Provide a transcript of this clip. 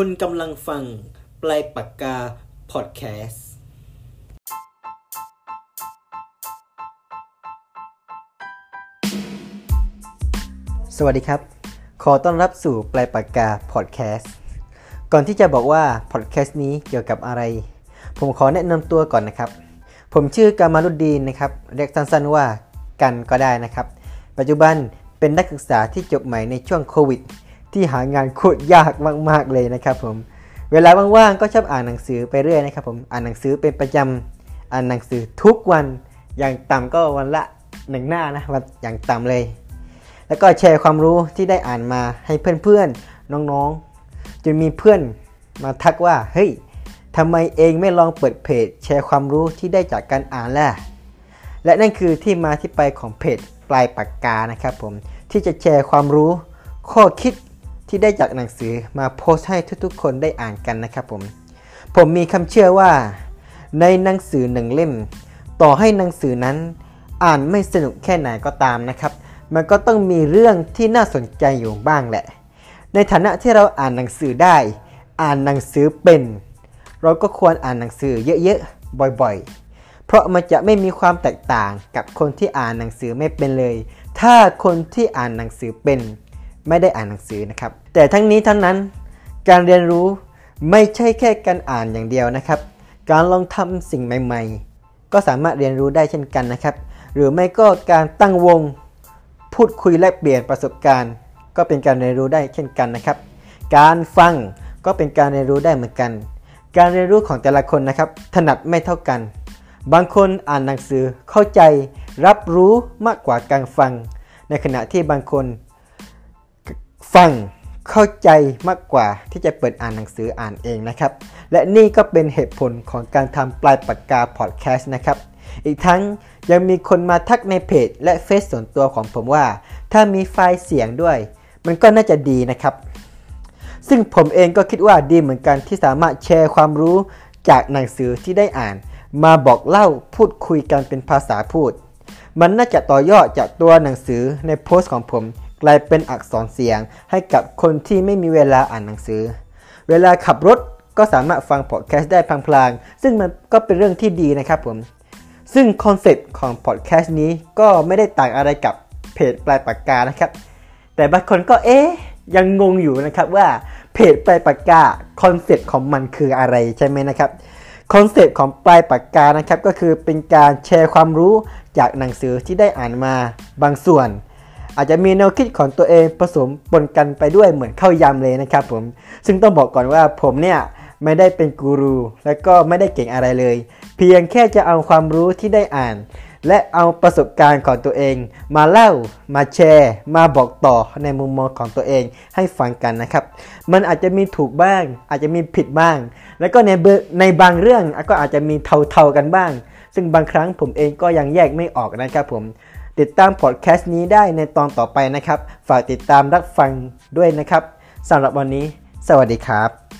คุณกำลังฟังปลายปากกาพอดแคสต์ สวัสดีครับ ขอต้อนรับสู่ปลายปากกาพอดแคสต์ ก่อนที่จะบอกว่าพอดแคสต์นี้เกี่ยวกับอะไร ผมขอแนะนำตัวก่อนนะครับ ผมชื่อกามาลุดดีนนะครับ เรียกสั้นๆว่ากันก็ได้นะครับ ปัจจุบันเป็นนักศึกษาที่จบใหม่ในช่วงโควิด ที่หางานโคตรยากมากๆเลยนะครับผมเวลาว่างๆก็ชอบอ่านหนังสือไปเรื่อยนะครับผมอ่านหนังสือเป็นประจำอ่านหนังสือทุกวันอย่างต่ำก็วันละหนึ่งหน้านะวันอย่างต่ำเลย แล้วก็แชร์ความรู้ที่ได้อ่านมาให้เพื่อนๆน้องๆจนมีเพื่อนมาทักว่าเฮ้ยทำไมเองไม่ลองเปิดเพจ แชร์ความรู้ที่ได้จากการอ่านล่ะและนั่นคือที่มาที่ไปของเพจปลายปากกานะครับผมที่จะแชร์ความรู้ ข้อคิด ที่ได้จากหนังสือมาโพสต์ให้ทุกๆ คนได้อ่านกันนะครับผม ผมมีคำเชื่อว่า ในหนังสือหนึ่งเล่ม ต่อให้หนังสือนั้นอ่านไม่สนุกแค่ไหนก็ตามนะครับ มันก็ต้องมีเรื่องที่น่าสนใจอยู่บ้างแหละ ในฐานะที่เราอ่านหนังสือได้ อ่านหนังสือเป็น เราก็ควรอ่านหนังสือเยอะๆ บ่อยๆ เพราะมันจะไม่มีความแตกต่างกับคนที่อ่านหนังสือไม่เป็นเลย ถ้าคนที่อ่านหนังสือเป็น ไม่ได้อ่านหนังสือนะครับ แต่ทั้งนี้ทั้งนั้นการเรียนรู้ไม่ใช่แค่การอ่านอย่างเดียวนะครับ การลองทำสิ่งใหม่ ๆ ก็สามารถเรียนรู้ได้เช่นกันนะครับ หรือไม่ก็การตั้งวง พูดคุยแลกเปลี่ยนประสบการณ์ ก็เป็นการเรียนรู้ได้เช่นกันนะครับ การฟังก็เป็นการเรียนรู้ได้เหมือนกัน การเรียนรู้ของแต่ละคนนะครับ ถนัดไม่เท่ากัน บางคนอ่านหนังสือเข้าใจ รับรู้มากกว่าการฟัง ในขณะที่บางคน ฟังเข้าใจมากกว่าที่จะเปิดอ่านหนังสืออ่านเองนะครับ และนี่ก็เป็นเหตุผลของการทำปลายปากกาพอดแคสต์นะครับ อีกทั้งยังมีคนมาทักในเพจและเฟซส่วนตัวของผมว่า ถ้ามีไฟล์เสียงด้วย มันก็น่าจะดีนะครับ ซึ่งผมเองก็คิดว่าดีเหมือนกันที่สามารถแชร์ความรู้จากหนังสือที่ได้อ่าน มาบอกเล่าพูดคุยกันเป็นภาษาพูด มันน่าจะต่อยอดจากตัวหนังสือในโพสต์ของผม กลายเป็นอักษรเสียงให้กับคนที่ไม่มีเวลาอ่านหนังสือ เวลาขับรถก็สามารถฟังพอดแคสต์ได้พลางๆ ซึ่งมันก็เป็นเรื่องที่ดีนะครับผม ซึ่งคอนเซ็ปต์ของพอดแคสต์นี้ก็ไม่ได้ต่างอะไรกับเพจปลายปากกานะครับ แต่บางคนก็เอ๊ยยังงงอยู่นะครับว่าเพจปลายปากกาคอนเซ็ปต์ของมันคืออะไรใช่ไหมนะครับคอนเซ็ปต์ของปลายปากกานะครับก็คือเป็นการแชร์ความรู้จากหนังสือที่ได้อ่านมาบางส่วน อาจจะมีแนวคิดของตัวเองผสมปนกันไปด้วยเหมือนข้าวยำเลยนะครับผม ซึ่งต้องบอกก่อนว่าผมเนี่ยไม่ได้เป็นกูรู และก็ไม่ได้เก่งอะไรเลย เพียงแค่จะเอาความรู้ที่ได้อ่าน และเอาประสบการณ์ของตัวเอง มาเล่า มาแชร์ มาบอกต่อในมุมมองของตัวเองให้ฟังกันนะครับ มันอาจจะมีถูกบ้าง อาจจะมีผิดบ้าง แล้วก็ในในบางเรื่องก็อาจจะมีเท่าๆกันบ้าง ซึ่งบางครั้งผมเองก็ยังแยกไม่ออกนะครับผม ติดตามพอดแคสต์นี้ได้ในตอนต่อไปนะครับ ฝากติดตามรับฟังด้วยนะครับสำหรับวันนี้ สวัสดีครับ